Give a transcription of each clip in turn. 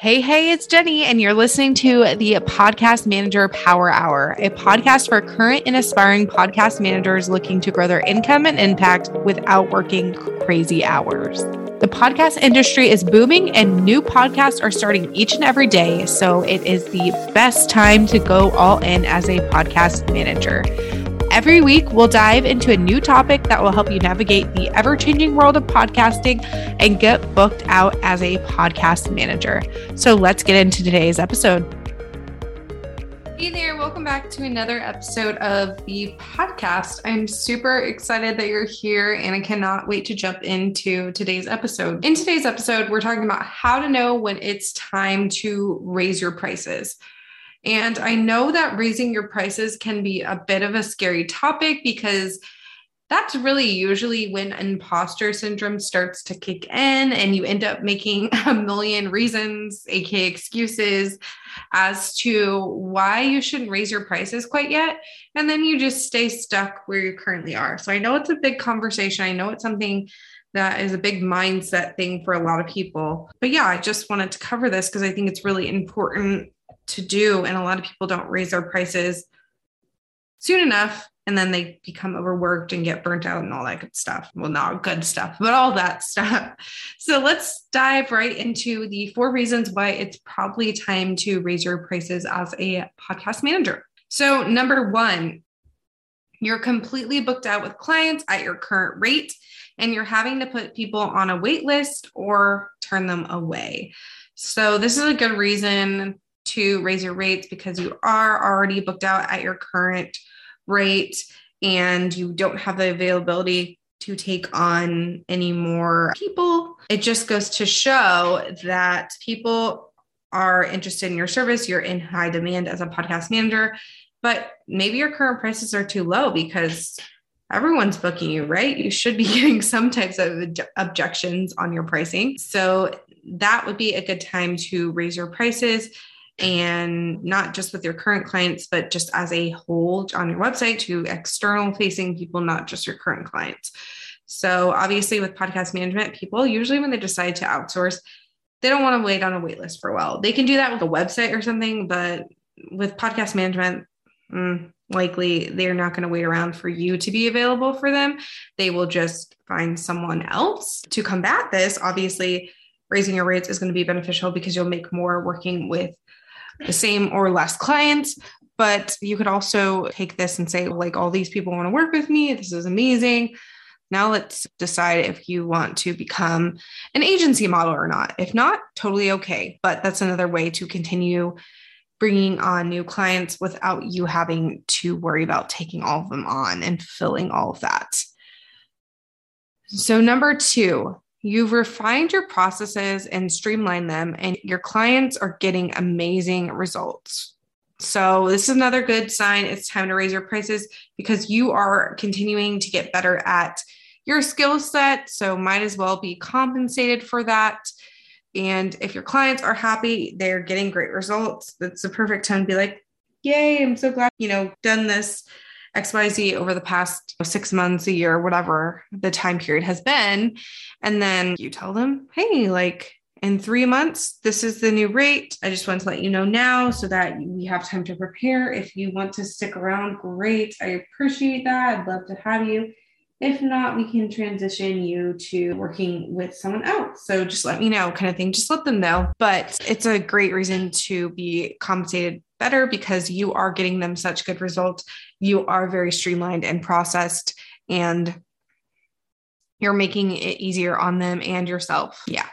Hey, hey, it's Jenny, and you're listening to the Podcast Manager Power Hour, a podcast for current and aspiring podcast managers looking to grow their income and impact without working crazy hours. The podcast industry is booming, and new podcasts are starting each and every day. So it is the best time to go all in as a podcast manager. Every week, we'll dive into a new topic that will help you navigate the ever changing world of podcasting and get booked out as a podcast manager. So let's get into today's episode. Hey there, welcome back to another episode of the podcast. I'm super excited that you're here and I cannot wait to jump into today's episode. In today's episode, we're talking about how to know when it's time to raise your prices. And I know that raising your prices can be a bit of a scary topic because that's really usually when imposter syndrome starts to kick in and you end up making a million reasons, aka excuses, as to why you shouldn't raise your prices quite yet. And then you just stay stuck where you currently are. So I know it's a big conversation. I know it's something that is a big mindset thing for a lot of people. But yeah, I just wanted to cover this because I think it's really important to do. And a lot of people don't raise their prices soon enough. And then they become overworked and get burnt out and all that good stuff. Well, not good stuff, but all that stuff. So let's dive right into the four reasons why it's probably time to raise your prices as a podcast manager. So, number one, you're completely booked out with clients at your current rate, and you're having to put people on a wait list or turn them away. So, this is a good reason to raise your rates because you are already booked out at your current rate and you don't have the availability to take on any more people. It just goes to show that people are interested in your service. You're in high demand as a podcast manager, but maybe your current prices are too low because everyone's booking you, right? You should be getting some types of objections on your pricing. So that would be a good time to raise your prices and not just with your current clients, but just as a whole on your website to external facing people, not just your current clients. So, obviously, with podcast management, people usually when they decide to outsource, they don't want to wait on a wait list for a while. They can do that with a website or something, but with podcast management, mm, likely they're not going to wait around for you to be available for them. They will just find someone else to combat this. Obviously, raising your rates is going to be beneficial because you'll make more working with the same or less clients. But you could also take this and say, like, all these people want to work with me. This is amazing. Now let's decide if you want to become an agency model or not. If not, totally okay. But that's another way to continue bringing on new clients without you having to worry about taking all of them on and filling all of that. So, number two, You've refined your processes and streamlined them, and your clients are getting amazing results. So, this is another good sign. It's time to raise your prices because you are continuing to get better at your skill set. So, might as well be compensated for that. And if your clients are happy, they're getting great results. That's the perfect time to be like, Yay, I'm so glad, you know, done this XYZ over the past six months, a year, whatever the time period has been. And then you tell them, hey, like in three months, this is the new rate. I just want to let you know now so that we have time to prepare. If you want to stick around, great. I appreciate that. I'd love to have you. If not, we can transition you to working with someone else. So just let me know, kind of thing. Just let them know. But it's a great reason to be compensated better because you are getting them such good results. You are very streamlined and processed, and you're making it easier on them and yourself. Yeah.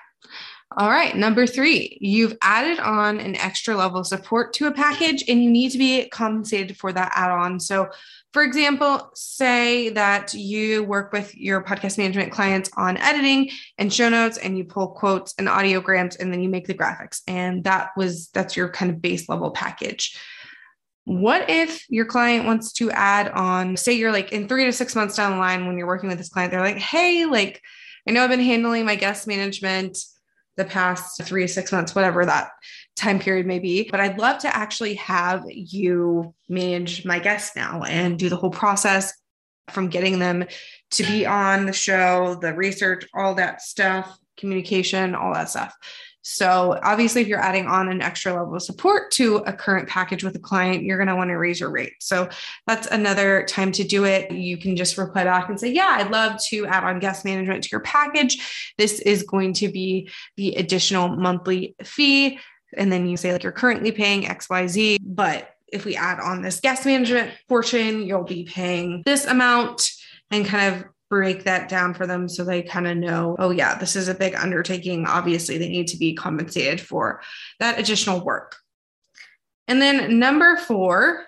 All right. Number three, you've added on an extra level of support to a package and you need to be compensated for that add on. So, for example, say that you work with your podcast management clients on editing and show notes and you pull quotes and audiograms and then you make the graphics. And that was, that's your kind of base level package. What if your client wants to add on, say you're like in three to six months down the line when you're working with this client, they're like, hey, like, I know I've been handling my guest management the past three to six months, whatever that time period may be. But I'd love to actually have you manage my guests now and do the whole process from getting them to be on the show, the research, all that stuff, communication, all that stuff. So, obviously, if you're adding on an extra level of support to a current package with a client, you're going to want to raise your rate. So, that's another time to do it. You can just reply back and say, Yeah, I'd love to add on guest management to your package. This is going to be the additional monthly fee. And then you say, like, you're currently paying XYZ, but if we add on this guest management portion, you'll be paying this amount and kind of break that down for them so they kind of know, oh, yeah, this is a big undertaking. Obviously, they need to be compensated for that additional work. And then number four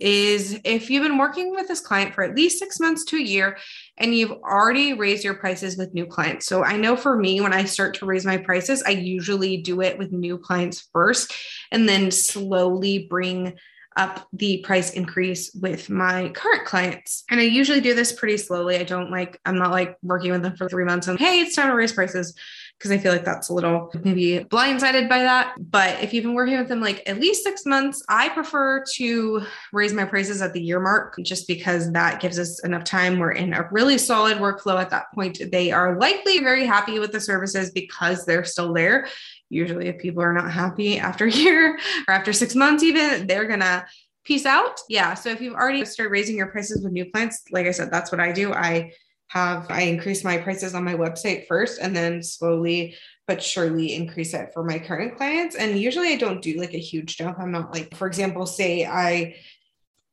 is if you've been working with this client for at least six months to a year and you've already raised your prices with new clients. So I know for me, when I start to raise my prices, I usually do it with new clients first and then slowly bring up the price increase with my current clients. And I usually do this pretty slowly. I don't like, I'm not like working with them for three months and hey, it's time to raise prices because I feel like that's a little maybe blindsided by that. But if you've been working with them like at least six months, I prefer to raise my prices at the year mark just because that gives us enough time. We're in a really solid workflow at that point. They are likely very happy with the services because they're still there usually if people are not happy after a year or after six months even they're gonna peace out yeah so if you've already started raising your prices with new clients like i said that's what i do i have i increase my prices on my website first and then slowly but surely increase it for my current clients and usually i don't do like a huge jump i'm not like for example say i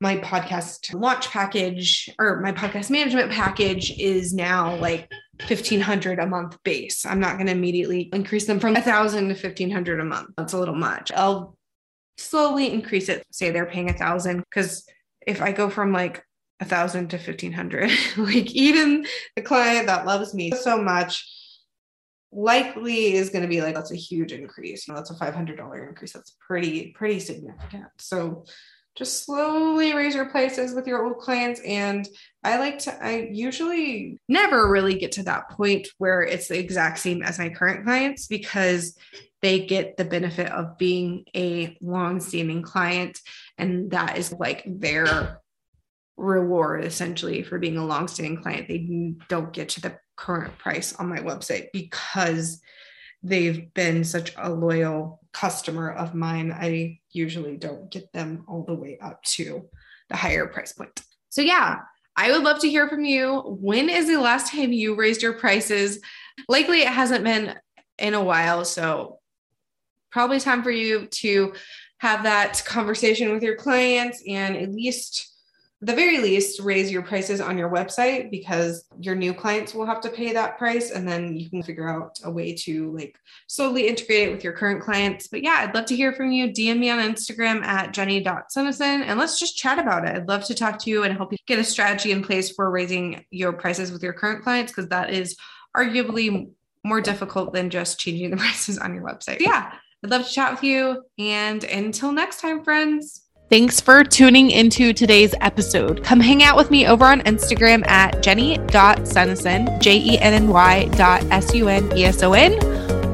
my podcast launch package or my podcast management package is now like 1500 a month base. I'm not going to immediately increase them from 1000 to 1500 a month. That's a little much. I'll slowly increase it. Say they're paying a thousand because if I go from like a thousand to 1500, like even the client that loves me so much likely is going to be like, that's a huge increase. You know, that's a $500 increase. That's pretty, pretty significant. So just slowly raise your prices with your old clients. And I like to, I usually never really get to that point where it's the exact same as my current clients because they get the benefit of being a long-standing client. And that is like their reward essentially for being a long-standing client. They don't get to the current price on my website because they've been such a loyal customer of mine. I usually don't get them all the way up to the higher price point. So, yeah, I would love to hear from you. When is the last time you raised your prices? Likely it hasn't been in a while. So, probably time for you to have that conversation with your clients and at least the very least raise your prices on your website because your new clients will have to pay that price and then you can figure out a way to like slowly integrate it with your current clients. But yeah i'd love to hear from you. Dm me on instagram at jenny.suneson and let's just chat about it. I'd love to talk to you and help you get a strategy in place for raising your prices with your current clients because that is arguably more difficult than just changing the prices on your website. Yeah i'd love to chat with you and until next time friends Thanks for tuning into today's episode. Come hang out with me over on Instagram at jenny.suneson, J E N N Y dot S U N E S O N,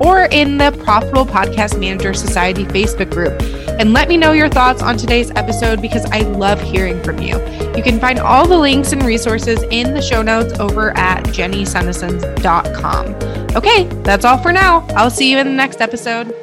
or in the Profitable Podcast Manager Society Facebook group. And let me know your thoughts on today's episode because I love hearing from you. You can find all the links and resources in the show notes over at jennysuneson.com. Okay, that's all for now. I'll see you in the next episode.